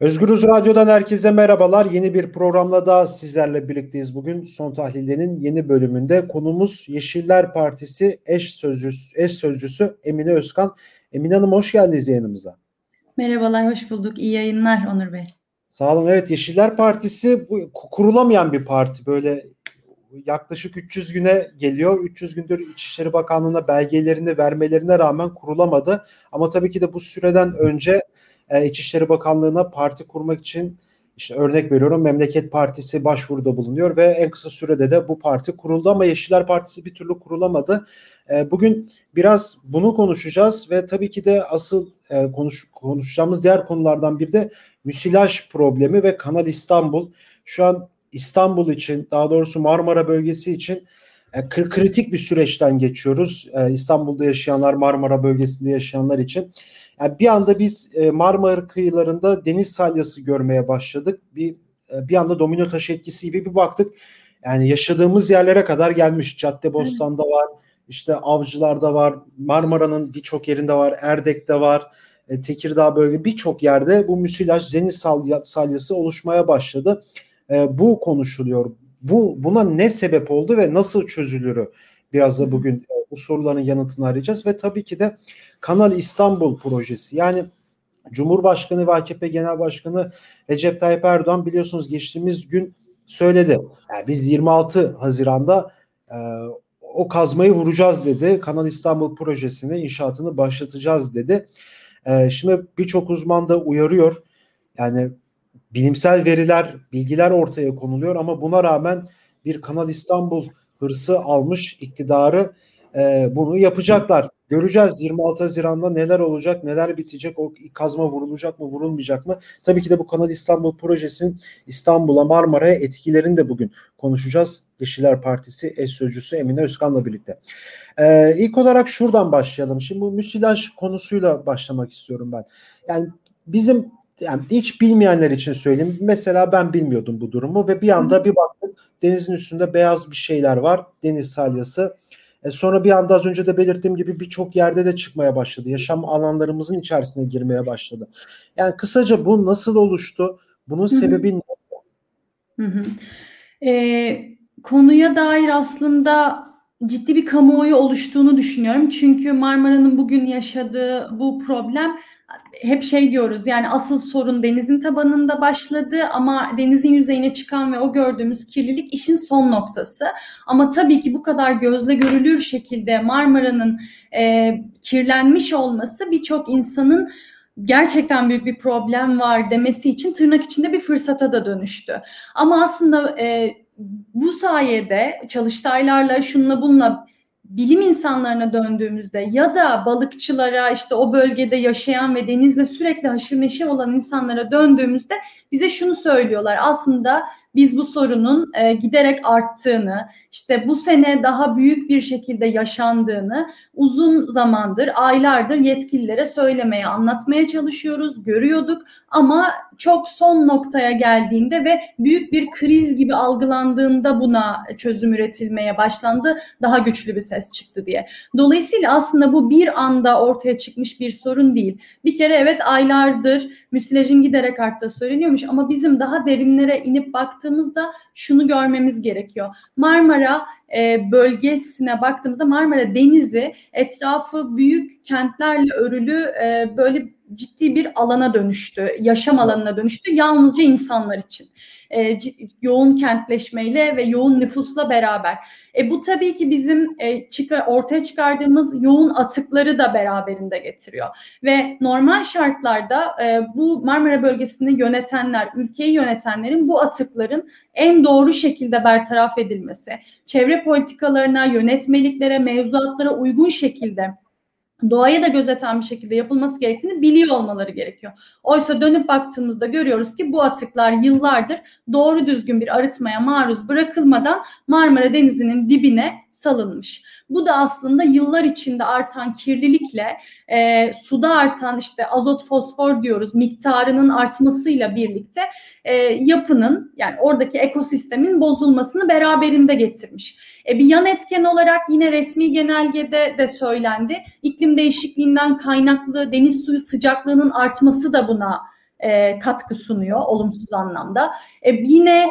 Özgürüz Radyo'dan herkese merhabalar. Yeni bir programla da sizlerle birlikteyiz bugün. Son tahlillerinin yeni bölümünde konumuz Yeşiller Partisi eş sözcüsü, eş sözcüsü Emine Özkan. Emine Hanım hoş geldiniz yayınımıza. Merhabalar, hoş bulduk. İyi yayınlar Onur Bey. Sağ olun. Evet Yeşiller Partisi bu, kurulamayan bir parti. Böyle yaklaşık 300 güne geliyor. 300 gündür İçişleri Bakanlığı'na belgelerini vermelerine rağmen kurulamadı. Ama tabii ki de bu süreden önce e, İçişleri Bakanlığı'na parti kurmak için işte örnek veriyorum Memleket Partisi başvuruda bulunuyor ve en kısa sürede de bu parti kuruldu ama Yeşiller Partisi bir türlü kurulamadı. E, bugün biraz bunu konuşacağız ve tabii ki de asıl e, konuş, konuşacağımız diğer konulardan biri de müsilaj problemi ve Kanal İstanbul. Şu an İstanbul için daha doğrusu Marmara bölgesi için kritik bir süreçten geçiyoruz. İstanbul'da yaşayanlar, Marmara bölgesinde yaşayanlar için. Yani bir anda biz e, Marmara kıyılarında deniz salyası görmeye başladık. Bir e, bir anda domino taşı etkisi gibi bir baktık. Yani yaşadığımız yerlere kadar gelmiş. Caddebostan'da var, işte Avcılar'da var, Marmara'nın birçok yerinde var, Erdek'te var, e, Tekirdağ bölge birçok yerde bu müsilaj deniz salyası oluşmaya başladı. Bu konuşuluyor. Bu buna ne sebep oldu ve nasıl çözülürü biraz da bugün bu soruların yanıtını arayacağız ve tabii ki de Kanal İstanbul projesi. Yani Cumhurbaşkanı ve AKP Genel Başkanı Recep Tayyip Erdoğan biliyorsunuz geçtiğimiz gün söyledi. Yani biz 26 Haziran'da e, o kazmayı vuracağız dedi. Kanal İstanbul projesini inşaatını başlatacağız dedi. E, şimdi birçok uzman da uyarıyor. Yani bilimsel veriler, bilgiler ortaya konuluyor ama buna rağmen bir Kanal İstanbul hırsı almış iktidarı e, bunu yapacaklar. Göreceğiz 26 Haziran'da neler olacak, neler bitecek, o kazma vurulacak mı, vurulmayacak mı? Tabii ki de bu Kanal İstanbul projesinin İstanbul'a, Marmara'ya etkilerini de bugün konuşacağız. Yeşiller Partisi eş sözcüsü Emine Özkan'la birlikte. Ee, ilk olarak şuradan başlayalım. Şimdi bu müsilaj konusuyla başlamak istiyorum ben. Yani bizim yani hiç bilmeyenler için söyleyeyim. Mesela ben bilmiyordum bu durumu ve bir anda bir baktık denizin üstünde beyaz bir şeyler var. Deniz salyası e sonra bir anda az önce de belirttiğim gibi birçok yerde de çıkmaya başladı. Yaşam alanlarımızın içerisine girmeye başladı. Yani kısaca bu nasıl oluştu? Bunun Hı-hı. sebebi ne? Hı hı. E, konuya dair aslında ciddi bir kamuoyu oluştuğunu düşünüyorum. Çünkü Marmara'nın bugün yaşadığı bu problem hep şey diyoruz yani asıl sorun denizin tabanında başladı ama denizin yüzeyine çıkan ve o gördüğümüz kirlilik işin son noktası. Ama tabii ki bu kadar gözle görülür şekilde Marmara'nın e, kirlenmiş olması birçok insanın gerçekten büyük bir problem var demesi için tırnak içinde bir fırsata da dönüştü. Ama aslında e, bu sayede çalıştaylarla şunla bununla bilim insanlarına döndüğümüzde ya da balıkçılara işte o bölgede yaşayan ve denizle sürekli haşır neşir olan insanlara döndüğümüzde bize şunu söylüyorlar. Aslında biz bu sorunun e, giderek arttığını, işte bu sene daha büyük bir şekilde yaşandığını uzun zamandır, aylardır yetkililere söylemeye, anlatmaya çalışıyoruz, görüyorduk ama çok son noktaya geldiğinde ve büyük bir kriz gibi algılandığında buna çözüm üretilmeye başlandı. Daha güçlü bir ses çıktı diye. Dolayısıyla aslında bu bir anda ortaya çıkmış bir sorun değil. Bir kere evet aylardır müsilajın giderek arttığı söyleniyormuş ama bizim daha derinlere inip baktığımızda şunu görmemiz gerekiyor. Marmara e, bölgesine baktığımızda Marmara Denizi etrafı büyük kentlerle örülü e, böyle ciddi bir alana dönüştü, yaşam alanına dönüştü yalnızca insanlar için. E, yoğun kentleşmeyle ve yoğun nüfusla beraber. E, bu tabii ki bizim e, çıkar, ortaya çıkardığımız yoğun atıkları da beraberinde getiriyor. Ve normal şartlarda e, bu Marmara bölgesini yönetenler, ülkeyi yönetenlerin bu atıkların en doğru şekilde bertaraf edilmesi, çevre politikalarına, yönetmeliklere, mevzuatlara uygun şekilde doğayı da gözeten bir şekilde yapılması gerektiğini biliyor olmaları gerekiyor. Oysa dönüp baktığımızda görüyoruz ki bu atıklar yıllardır doğru düzgün bir arıtmaya maruz bırakılmadan Marmara Denizi'nin dibine salınmış. Bu da aslında yıllar içinde artan kirlilikle e, suda artan işte azot fosfor diyoruz miktarının artmasıyla birlikte e, yapının yani oradaki ekosistemin bozulmasını beraberinde getirmiş. E, bir yan etken olarak yine resmi genelgede de söylendi. İklim değişikliğinden kaynaklı deniz suyu sıcaklığının artması da buna e, katkı sunuyor olumsuz anlamda. E, yine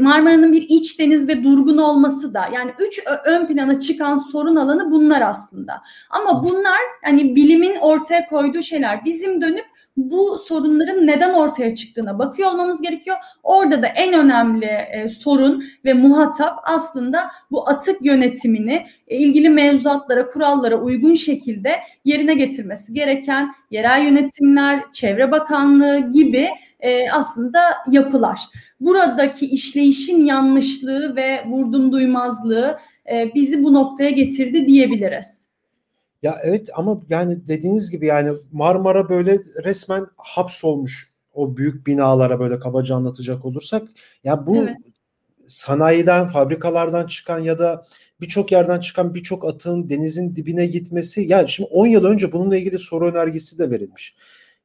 Marmara'nın bir iç deniz ve durgun olması da yani üç ön plana çıkan sorun alanı bunlar aslında. Ama bunlar hani bilimin ortaya koyduğu şeyler. Bizim dönüp bu sorunların neden ortaya çıktığına bakıyor olmamız gerekiyor. Orada da en önemli e, sorun ve muhatap aslında bu atık yönetimini e, ilgili mevzuatlara, kurallara uygun şekilde yerine getirmesi gereken yerel yönetimler, Çevre Bakanlığı gibi e, aslında yapılar. Buradaki işleyişin yanlışlığı ve vurdum duymazlığı e, bizi bu noktaya getirdi diyebiliriz. Ya evet ama yani dediğiniz gibi yani Marmara böyle resmen hapsolmuş o büyük binalara böyle kabaca anlatacak olursak. Ya bu evet. sanayiden, fabrikalardan çıkan ya da birçok yerden çıkan birçok atığın denizin dibine gitmesi. Yani şimdi 10 yıl önce bununla ilgili soru önergesi de verilmiş.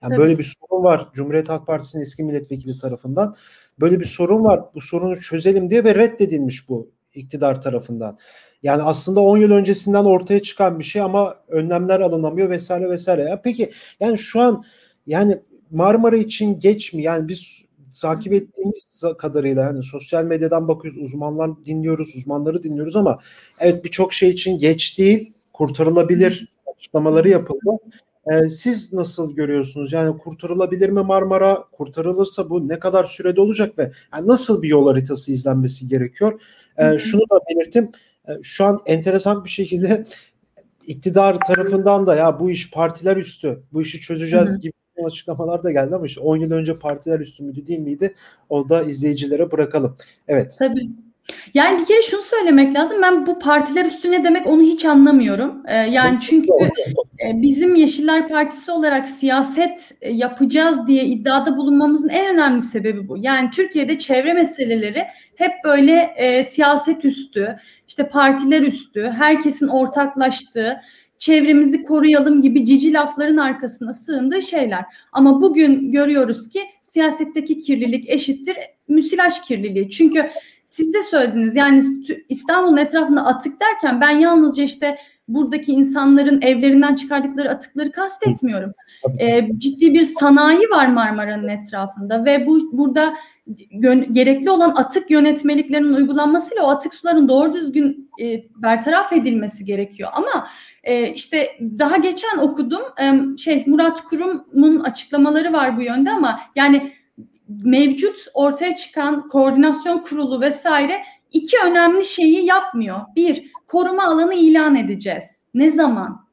Yani Tabii. böyle bir sorun var Cumhuriyet Halk Partisi'nin eski milletvekili tarafından. Böyle bir sorun var. Bu sorunu çözelim diye ve reddedilmiş bu iktidar tarafından. Yani aslında 10 yıl öncesinden ortaya çıkan bir şey ama önlemler alınamıyor vesaire vesaire. Ya peki yani şu an yani Marmara için geç mi? Yani biz takip ettiğimiz kadarıyla yani sosyal medyadan bakıyoruz, uzmanlar dinliyoruz, uzmanları dinliyoruz ama evet birçok şey için geç değil, kurtarılabilir açıklamaları yapıldı. Ee, siz nasıl görüyorsunuz? Yani kurtarılabilir mi Marmara? Kurtarılırsa bu ne kadar sürede olacak ve yani nasıl bir yol haritası izlenmesi gerekiyor? Ee, şunu da belirttim. Ee, şu an enteresan bir şekilde iktidar tarafından da ya bu iş partiler üstü, bu işi çözeceğiz gibi açıklamalar da geldi ama işte 10 yıl önce partiler üstü müydü değil miydi? O da izleyicilere bırakalım. Evet. Tabii. Yani bir kere şunu söylemek lazım. Ben bu partiler üstüne demek onu hiç anlamıyorum. Ee, yani çünkü e, bizim Yeşiller Partisi olarak siyaset e, yapacağız diye iddiada bulunmamızın en önemli sebebi bu. Yani Türkiye'de çevre meseleleri hep böyle e, siyaset üstü, işte partiler üstü, herkesin ortaklaştığı, çevremizi koruyalım gibi cici lafların arkasına sığındığı şeyler. Ama bugün görüyoruz ki siyasetteki kirlilik eşittir müsilaj kirliliği. Çünkü siz de söylediniz yani İstanbul'un etrafında atık derken ben yalnızca işte buradaki insanların evlerinden çıkardıkları atıkları kastetmiyorum. Ee, ciddi bir sanayi var Marmara'nın etrafında ve bu burada gerekli olan atık yönetmeliklerinin uygulanmasıyla o atık suların doğru düzgün e, bertaraf edilmesi gerekiyor. Ama e, işte daha geçen okudum e, şey Murat Kurum'un açıklamaları var bu yönde ama yani mevcut ortaya çıkan koordinasyon kurulu vesaire iki önemli şeyi yapmıyor. Bir, koruma alanı ilan edeceğiz. Ne zaman?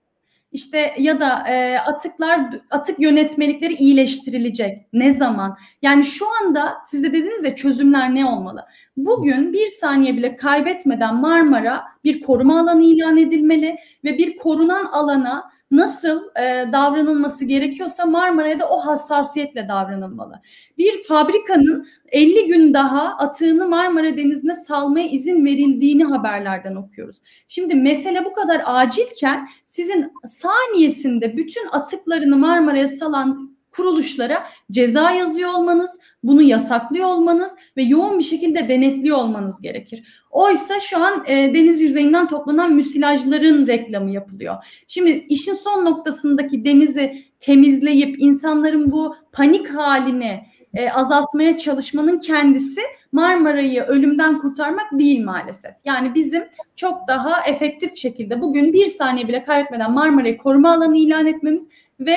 İşte ya da e, atıklar atık yönetmelikleri iyileştirilecek. Ne zaman? Yani şu anda siz de dediniz ya çözümler ne olmalı? Bugün bir saniye bile kaybetmeden Marmara bir koruma alanı ilan edilmeli ve bir korunan alana nasıl e, davranılması gerekiyorsa Marmara'ya da o hassasiyetle davranılmalı. Bir fabrikanın 50 gün daha atığını Marmara Denizi'ne salmaya izin verildiğini haberlerden okuyoruz. Şimdi mesele bu kadar acilken sizin saniyesinde bütün atıklarını Marmara'ya salan kuruluşlara ceza yazıyor olmanız, bunu yasaklıyor olmanız ve yoğun bir şekilde denetliyor olmanız gerekir. Oysa şu an e, deniz yüzeyinden toplanan müsilajların reklamı yapılıyor. Şimdi işin son noktasındaki denizi temizleyip insanların bu panik halini e, azaltmaya çalışmanın kendisi Marmara'yı ölümden kurtarmak değil maalesef. Yani bizim çok daha efektif şekilde bugün bir saniye bile kaybetmeden Marmara'yı koruma alanı ilan etmemiz ve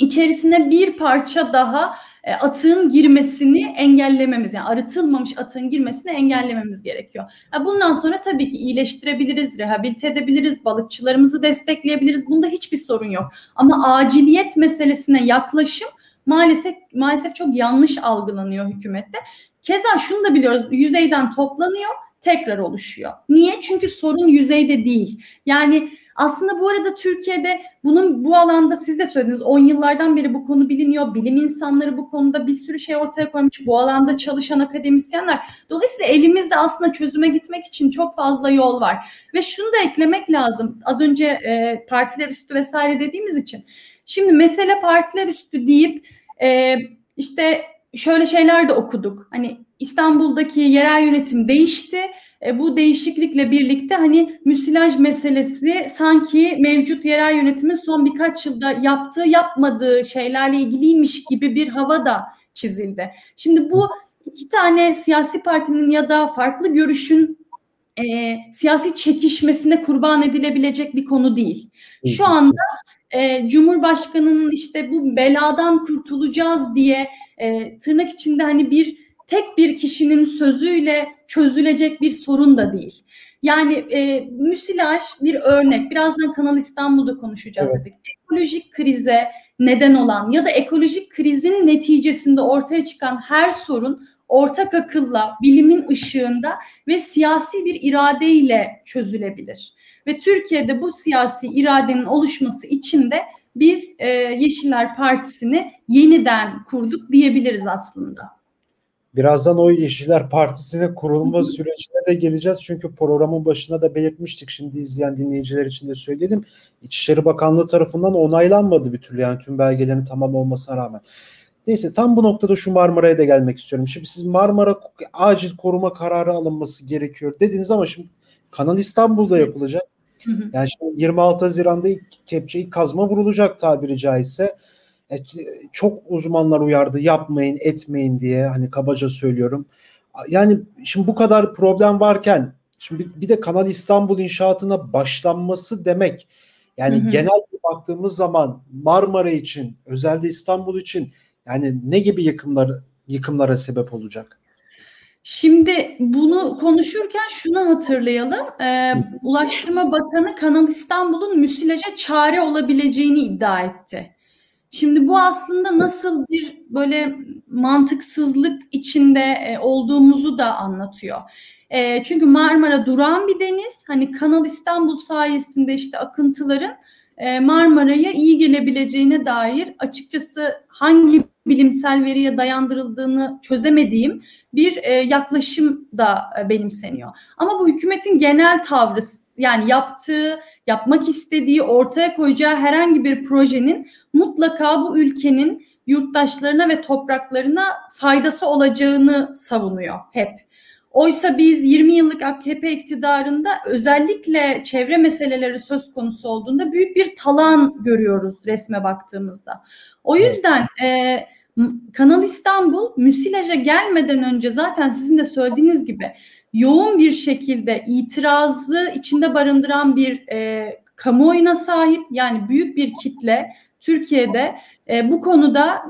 içerisine bir parça daha e, atığın girmesini engellememiz yani arıtılmamış atığın girmesini engellememiz gerekiyor. Bundan sonra tabii ki iyileştirebiliriz, rehabilite edebiliriz, balıkçılarımızı destekleyebiliriz. Bunda hiçbir sorun yok. Ama aciliyet meselesine yaklaşım maalesef maalesef çok yanlış algılanıyor hükümette. Keza şunu da biliyoruz. Yüzeyden toplanıyor, tekrar oluşuyor. Niye? Çünkü sorun yüzeyde değil. Yani aslında bu arada Türkiye'de bunun bu alanda siz de söylediniz 10 yıllardan beri bu konu biliniyor. Bilim insanları bu konuda bir sürü şey ortaya koymuş. Bu alanda çalışan akademisyenler. Dolayısıyla elimizde aslında çözüme gitmek için çok fazla yol var. Ve şunu da eklemek lazım. Az önce e, partiler üstü vesaire dediğimiz için. Şimdi mesele partiler üstü deyip e, işte şöyle şeyler de okuduk. Hani İstanbul'daki yerel yönetim değişti e, bu değişiklikle birlikte hani müsilaj meselesi sanki mevcut yerel yönetimin son birkaç yılda yaptığı yapmadığı şeylerle ilgiliymiş gibi bir hava da çizildi. Şimdi bu iki tane siyasi partinin ya da farklı görüşün e, siyasi çekişmesine kurban edilebilecek bir konu değil. Şu anda e, Cumhurbaşkanı'nın işte bu beladan kurtulacağız diye e, tırnak içinde hani bir tek bir kişinin sözüyle çözülecek bir sorun da değil. Yani e, müsilaj bir örnek. Birazdan Kanal İstanbul'da konuşacağız evet. dedik. Ekolojik krize neden olan ya da ekolojik krizin neticesinde ortaya çıkan her sorun ortak akılla, bilimin ışığında ve siyasi bir iradeyle çözülebilir. Ve Türkiye'de bu siyasi iradenin oluşması için de biz e, Yeşiller Partisi'ni yeniden kurduk diyebiliriz aslında. Birazdan o Yeşiller Partisi'ne kurulma sürecine de geleceğiz. Çünkü programın başına da belirtmiştik. Şimdi izleyen dinleyiciler için de söyleyelim. İçişleri Bakanlığı tarafından onaylanmadı bir türlü yani tüm belgelerin tamam olmasına rağmen. Neyse tam bu noktada şu Marmara'ya da gelmek istiyorum. Şimdi siz Marmara acil koruma kararı alınması gerekiyor dediniz ama şimdi Kanal İstanbul'da yapılacak. Yani şimdi 26 Haziran'da ilk kepçe ilk kazma vurulacak tabiri caizse. E, çok uzmanlar uyardı yapmayın etmeyin diye hani kabaca söylüyorum. Yani şimdi bu kadar problem varken şimdi bir de Kanal İstanbul inşaatına başlanması demek yani hı hı. genel baktığımız zaman Marmara için özellikle İstanbul için yani ne gibi yıkımlar yıkımlara sebep olacak? Şimdi bunu konuşurken şunu hatırlayalım. Ee, Ulaştırma Bakanı Kanal İstanbul'un müsilaja çare olabileceğini iddia etti. Şimdi bu aslında nasıl bir böyle mantıksızlık içinde e, olduğumuzu da anlatıyor. E, çünkü Marmara duran bir deniz. Hani Kanal İstanbul sayesinde işte akıntıların e, Marmara'ya iyi gelebileceğine dair açıkçası hangi bilimsel veriye dayandırıldığını çözemediğim bir yaklaşım da benimseniyor. Ama bu hükümetin genel tavrı yani yaptığı, yapmak istediği, ortaya koyacağı herhangi bir projenin mutlaka bu ülkenin yurttaşlarına ve topraklarına faydası olacağını savunuyor hep. Oysa biz 20 yıllık AKP iktidarında özellikle çevre meseleleri söz konusu olduğunda büyük bir talan görüyoruz resme baktığımızda. O yüzden e, Kanal İstanbul müsilaja gelmeden önce zaten sizin de söylediğiniz gibi yoğun bir şekilde itirazı içinde barındıran bir e, kamuoyuna sahip yani büyük bir kitle Türkiye'de e, bu konuda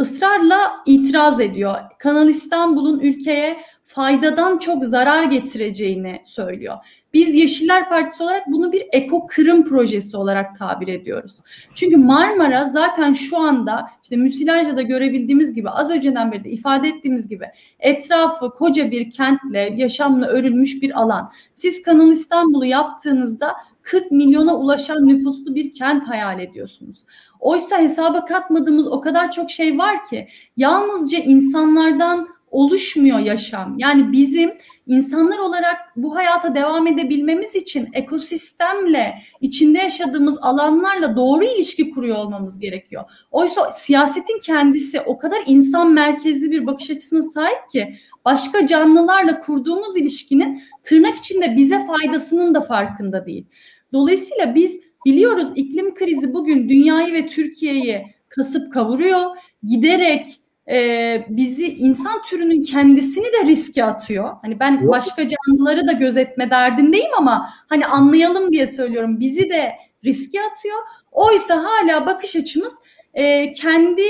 ısrarla itiraz ediyor. Kanal İstanbul'un ülkeye faydadan çok zarar getireceğini söylüyor. Biz Yeşiller Partisi olarak bunu bir eko kırım projesi olarak tabir ediyoruz. Çünkü Marmara zaten şu anda işte müsilajda da görebildiğimiz gibi az önceden beri de ifade ettiğimiz gibi etrafı koca bir kentle yaşamla örülmüş bir alan. Siz Kanal İstanbul'u yaptığınızda 40 milyona ulaşan nüfuslu bir kent hayal ediyorsunuz. Oysa hesaba katmadığımız o kadar çok şey var ki yalnızca insanlardan oluşmuyor yaşam. Yani bizim insanlar olarak bu hayata devam edebilmemiz için ekosistemle, içinde yaşadığımız alanlarla doğru ilişki kuruyor olmamız gerekiyor. Oysa siyasetin kendisi o kadar insan merkezli bir bakış açısına sahip ki başka canlılarla kurduğumuz ilişkinin tırnak içinde bize faydasının da farkında değil. Dolayısıyla biz biliyoruz iklim krizi bugün dünyayı ve Türkiye'yi kasıp kavuruyor. Giderek e, bizi insan türünün kendisini de riske atıyor. Hani ben Yok. başka canlıları da gözetme derdindeyim ama hani anlayalım diye söylüyorum. Bizi de riske atıyor. Oysa hala bakış açımız e, kendi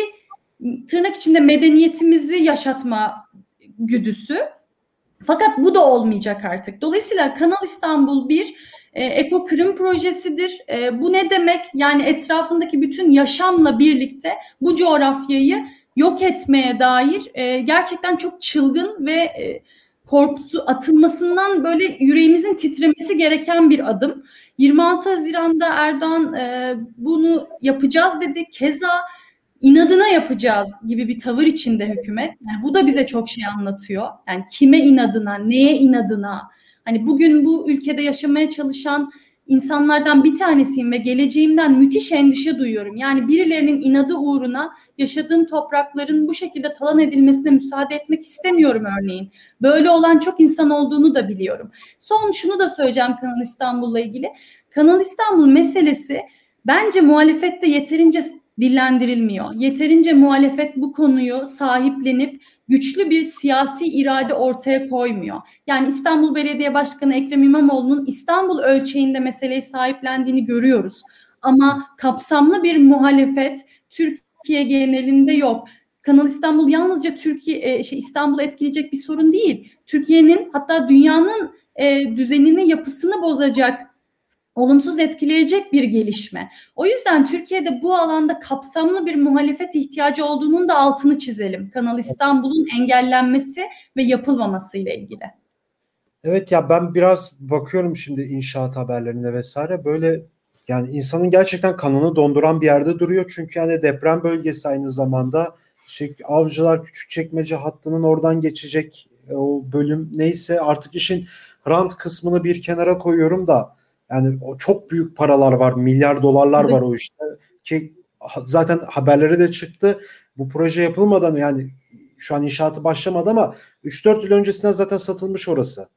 tırnak içinde medeniyetimizi yaşatma güdüsü. Fakat bu da olmayacak artık. Dolayısıyla Kanal İstanbul bir e, Eko Kırım projesidir. E, bu ne demek? Yani etrafındaki bütün yaşamla birlikte bu coğrafyayı yok etmeye dair e, gerçekten çok çılgın ve e, korkutu atılmasından böyle yüreğimizin titremesi gereken bir adım. 26 Haziran'da Erdoğan e, bunu yapacağız dedi. Keza inadına yapacağız gibi bir tavır içinde hükümet. Yani bu da bize çok şey anlatıyor. Yani kime inadına, neye inadına? Hani bugün bu ülkede yaşamaya çalışan insanlardan bir tanesiyim ve geleceğimden müthiş endişe duyuyorum. Yani birilerinin inadı uğruna yaşadığım toprakların bu şekilde talan edilmesine müsaade etmek istemiyorum örneğin. Böyle olan çok insan olduğunu da biliyorum. Son şunu da söyleyeceğim Kanal İstanbul'la ilgili. Kanal İstanbul meselesi bence muhalefette yeterince dillendirilmiyor. Yeterince muhalefet bu konuyu sahiplenip güçlü bir siyasi irade ortaya koymuyor. Yani İstanbul Belediye Başkanı Ekrem İmamoğlu'nun İstanbul ölçeğinde meseleyi sahiplendiğini görüyoruz. Ama kapsamlı bir muhalefet Türkiye genelinde yok. Kanal İstanbul yalnızca Türkiye şey İstanbul'u etkileyecek bir sorun değil. Türkiye'nin hatta dünyanın e, düzenini, yapısını bozacak olumsuz etkileyecek bir gelişme. O yüzden Türkiye'de bu alanda kapsamlı bir muhalefet ihtiyacı olduğunun da altını çizelim. Kanal İstanbul'un engellenmesi ve yapılmaması ile ilgili. Evet ya ben biraz bakıyorum şimdi inşaat haberlerine vesaire böyle yani insanın gerçekten kanını donduran bir yerde duruyor. Çünkü yani deprem bölgesi aynı zamanda şey, Avcılar Küçükçekmece hattının oradan geçecek e, o bölüm neyse artık işin rant kısmını bir kenara koyuyorum da yani o çok büyük paralar var, milyar dolarlar var o işte ki zaten haberlere de çıktı. Bu proje yapılmadan yani şu an inşaatı başlamadı ama 3-4 yıl öncesinden zaten satılmış orası.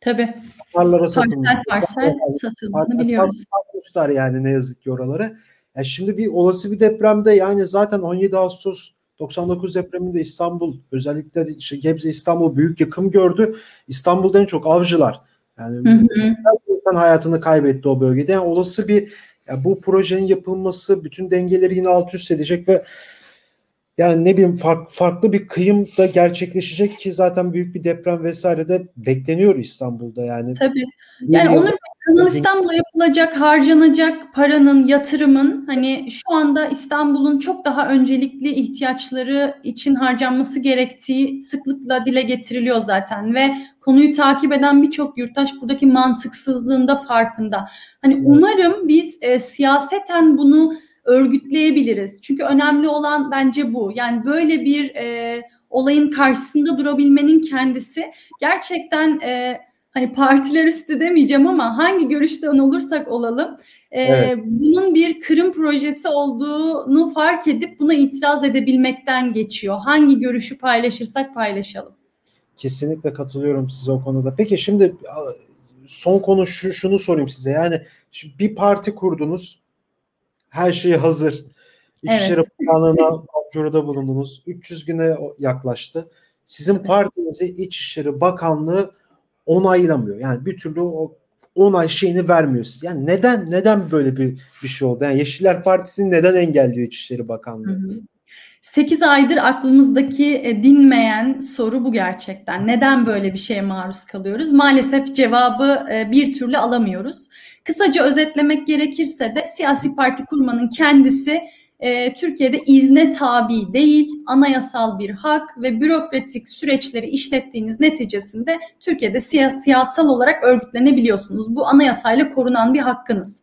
Tabii. Parlara satılmış. Parsel parsel satıldığını biliyoruz. Satmışlar yani ne yazık ki oraları. Yani şimdi bir olası bir depremde yani zaten 17 Ağustos 99 depreminde İstanbul özellikle işte Gebze İstanbul büyük yıkım gördü. İstanbul'da en çok avcılar. Yani hı hı. insan hayatını kaybetti o bölgede. Yani olası bir yani bu projenin yapılması bütün dengeleri yine alt üst edecek ve yani ne bileyim fark, farklı bir kıyım da gerçekleşecek ki zaten büyük bir deprem vesaire de bekleniyor İstanbul'da yani. Tabii. Yani Onur Kanal İstanbul'a yapılacak, harcanacak paranın, yatırımın hani şu anda İstanbul'un çok daha öncelikli ihtiyaçları için harcanması gerektiği sıklıkla dile getiriliyor zaten ve konuyu takip eden birçok yurttaş buradaki mantıksızlığında farkında. Hani umarım biz e, siyaseten bunu örgütleyebiliriz. Çünkü önemli olan bence bu. Yani böyle bir e, olayın karşısında durabilmenin kendisi gerçekten e, hani partiler üstü demeyeceğim ama hangi görüşten olursak olalım e, evet. bunun bir kırım projesi olduğunu fark edip buna itiraz edebilmekten geçiyor. Hangi görüşü paylaşırsak paylaşalım. Kesinlikle katılıyorum size o konuda. Peki şimdi son konu şu, şunu sorayım size. Yani bir parti kurdunuz. Her şey hazır. İçişleri evet. Bakanlığı'na başvuruda bulundunuz. 300 güne yaklaştı. Sizin partinizi İçişleri Bakanlığı onaylamıyor. Yani bir türlü o onay şeyini vermiyor. Yani neden neden böyle bir bir şey oldu? Yani Yeşiller Partisi'ni neden engelliyor İçişleri Bakanlığı? Hı hı. 8 aydır aklımızdaki e, dinmeyen soru bu gerçekten. Neden böyle bir şeye maruz kalıyoruz? Maalesef cevabı e, bir türlü alamıyoruz. Kısaca özetlemek gerekirse de siyasi parti kurmanın kendisi e, Türkiye'de izne tabi değil, anayasal bir hak ve bürokratik süreçleri işlettiğiniz neticesinde Türkiye'de siyas siyasal olarak örgütlenebiliyorsunuz. Bu anayasayla korunan bir hakkınız.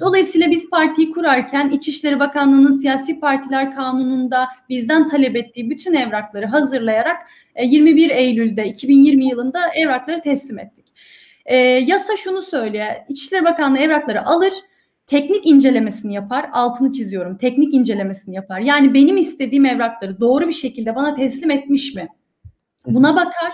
Dolayısıyla biz partiyi kurarken İçişleri Bakanlığı'nın siyasi partiler kanununda bizden talep ettiği bütün evrakları hazırlayarak 21 e, Eylül'de 2020 yılında evrakları teslim ettik. E, yasa şunu söylüyor. İçişleri Bakanlığı evrakları alır, teknik incelemesini yapar. Altını çiziyorum. Teknik incelemesini yapar. Yani benim istediğim evrakları doğru bir şekilde bana teslim etmiş mi? Buna bakar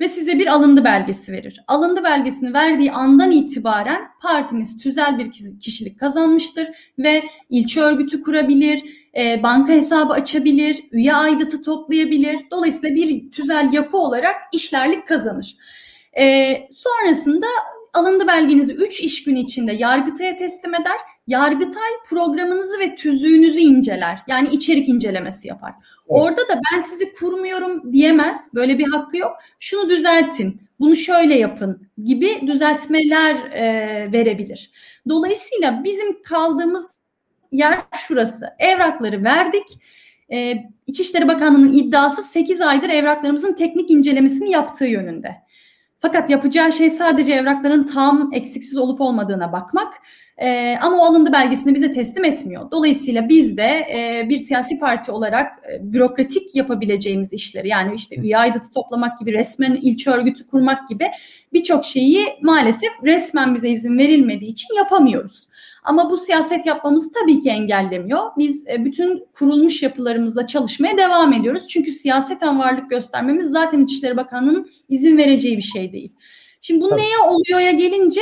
ve size bir alındı belgesi verir. Alındı belgesini verdiği andan itibaren partiniz tüzel bir kişilik kazanmıştır ve ilçe örgütü kurabilir, e, banka hesabı açabilir, üye aidatı toplayabilir. Dolayısıyla bir tüzel yapı olarak işlerlik kazanır. E, sonrasında alındı belgenizi 3 iş günü içinde Yargıtay'a teslim eder. Yargıtay programınızı ve tüzüğünüzü inceler. Yani içerik incelemesi yapar. Orada da ben sizi kurmuyorum diyemez. Böyle bir hakkı yok. Şunu düzeltin, bunu şöyle yapın gibi düzeltmeler e, verebilir. Dolayısıyla bizim kaldığımız yer şurası. Evrakları verdik. Ee, İçişleri Bakanlığı'nın iddiası 8 aydır evraklarımızın teknik incelemesini yaptığı yönünde. Fakat yapacağı şey sadece evrakların tam eksiksiz olup olmadığına bakmak. E, ama o alındı belgesini bize teslim etmiyor. Dolayısıyla biz de e, bir siyasi parti olarak e, bürokratik yapabileceğimiz işleri yani işte üye aidatı toplamak gibi resmen ilçe örgütü kurmak gibi birçok şeyi maalesef resmen bize izin verilmediği için yapamıyoruz. Ama bu siyaset yapmamızı tabii ki engellemiyor. Biz e, bütün kurulmuş yapılarımızla çalışmaya devam ediyoruz. Çünkü siyaseten varlık göstermemiz zaten İçişleri Bakanlığı'nın izin vereceği bir şey değil. Şimdi bu neye oluyor'ya gelince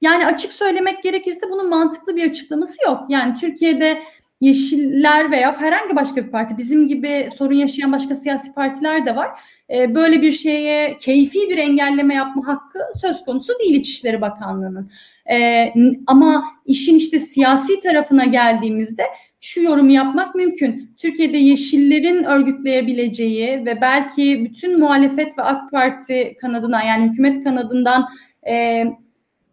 yani açık söylemek gerekirse bunun mantıklı bir açıklaması yok. Yani Türkiye'de Yeşiller veya herhangi başka bir parti bizim gibi sorun yaşayan başka siyasi partiler de var. Ee, böyle bir şeye keyfi bir engelleme yapma hakkı söz konusu değil İçişleri Bakanlığı'nın. Ee, ama işin işte siyasi tarafına geldiğimizde şu yorumu yapmak mümkün. Türkiye'de Yeşillerin örgütleyebileceği ve belki bütün muhalefet ve AK Parti kanadına yani hükümet kanadından e,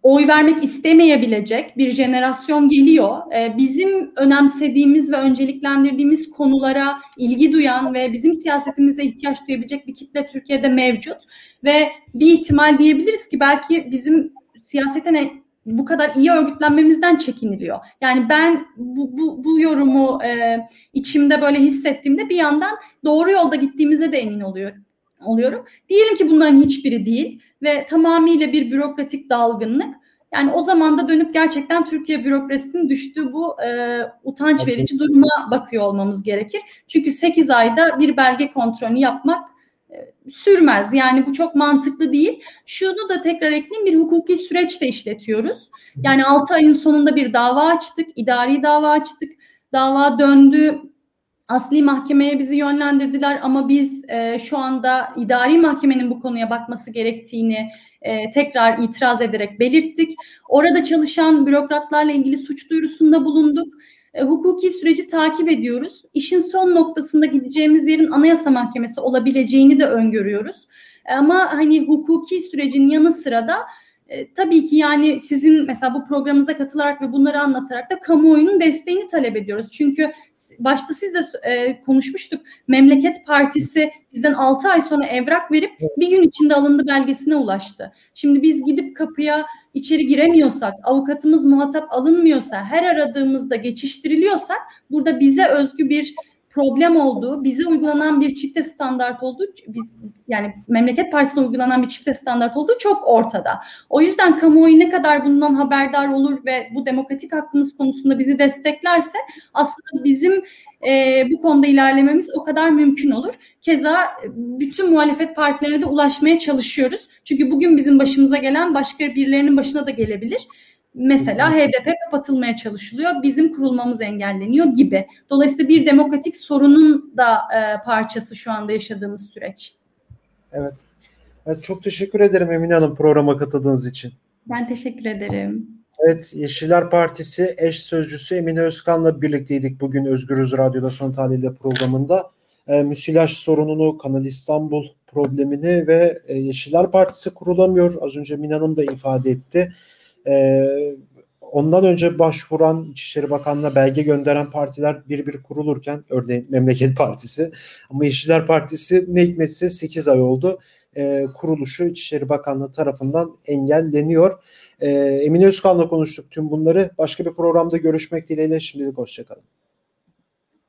oy vermek istemeyebilecek bir jenerasyon geliyor. Ee, bizim önemsediğimiz ve önceliklendirdiğimiz konulara ilgi duyan ve bizim siyasetimize ihtiyaç duyabilecek bir kitle Türkiye'de mevcut. Ve bir ihtimal diyebiliriz ki belki bizim siyaseten bu kadar iyi örgütlenmemizden çekiniliyor. Yani ben bu, bu, bu yorumu e, içimde böyle hissettiğimde bir yandan doğru yolda gittiğimize de emin oluyorum oluyorum. Diyelim ki bunların hiçbiri değil ve tamamıyla bir bürokratik dalgınlık. Yani o zaman da dönüp gerçekten Türkiye bürokrasisinin düştüğü bu e, utanç verici duruma bakıyor olmamız gerekir. Çünkü 8 ayda bir belge kontrolünü yapmak e, sürmez. Yani bu çok mantıklı değil. Şunu da tekrar ekleyeyim bir hukuki süreç de işletiyoruz. Yani 6 ayın sonunda bir dava açtık, idari dava açtık. Dava döndü, asli mahkemeye bizi yönlendirdiler ama biz e, şu anda idari mahkemenin bu konuya bakması gerektiğini e, tekrar itiraz ederek belirttik. Orada çalışan bürokratlarla ilgili suç duyurusunda bulunduk. E, hukuki süreci takip ediyoruz. İşin son noktasında gideceğimiz yerin Anayasa Mahkemesi olabileceğini de öngörüyoruz. E, ama hani hukuki sürecin yanı sıra da e, tabii ki yani sizin mesela bu programımıza katılarak ve bunları anlatarak da kamuoyunun desteğini talep ediyoruz. Çünkü başta siz de e, konuşmuştuk. Memleket Partisi bizden 6 ay sonra evrak verip bir gün içinde alındı belgesine ulaştı. Şimdi biz gidip kapıya içeri giremiyorsak, avukatımız muhatap alınmıyorsa, her aradığımızda geçiştiriliyorsak burada bize özgü bir problem olduğu, bize uygulanan bir çifte standart olduğu, biz yani memleket partisine uygulanan bir çifte standart olduğu çok ortada. O yüzden kamuoyu ne kadar bundan haberdar olur ve bu demokratik hakkımız konusunda bizi desteklerse aslında bizim e, bu konuda ilerlememiz o kadar mümkün olur. Keza bütün muhalefet partilerine de ulaşmaya çalışıyoruz. Çünkü bugün bizim başımıza gelen başka birilerinin başına da gelebilir. Mesela HDP kapatılmaya çalışılıyor, bizim kurulmamız engelleniyor gibi. Dolayısıyla bir demokratik sorunun da e, parçası şu anda yaşadığımız süreç. Evet. evet. Çok teşekkür ederim Emine Hanım programa katıldığınız için. Ben teşekkür ederim. Evet, Yeşiller Partisi eş sözcüsü Emine Özkan'la birlikteydik bugün Özgürüz Radyo'da son tahlilde programında. E, müsilaj sorununu, Kanal İstanbul problemini ve e, Yeşiller Partisi kurulamıyor. Az önce Emine Hanım da ifade etti. E, ondan önce başvuran İçişleri Bakanlığı'na belge gönderen partiler bir bir kurulurken örneğin Memleket Partisi ama Yeşiller Partisi ne hikmetse 8 ay oldu. E, kuruluşu İçişleri Bakanlığı tarafından engelleniyor. E, Emine Özkan'la konuştuk tüm bunları. Başka bir programda görüşmek dileğiyle şimdilik hoşçakalın.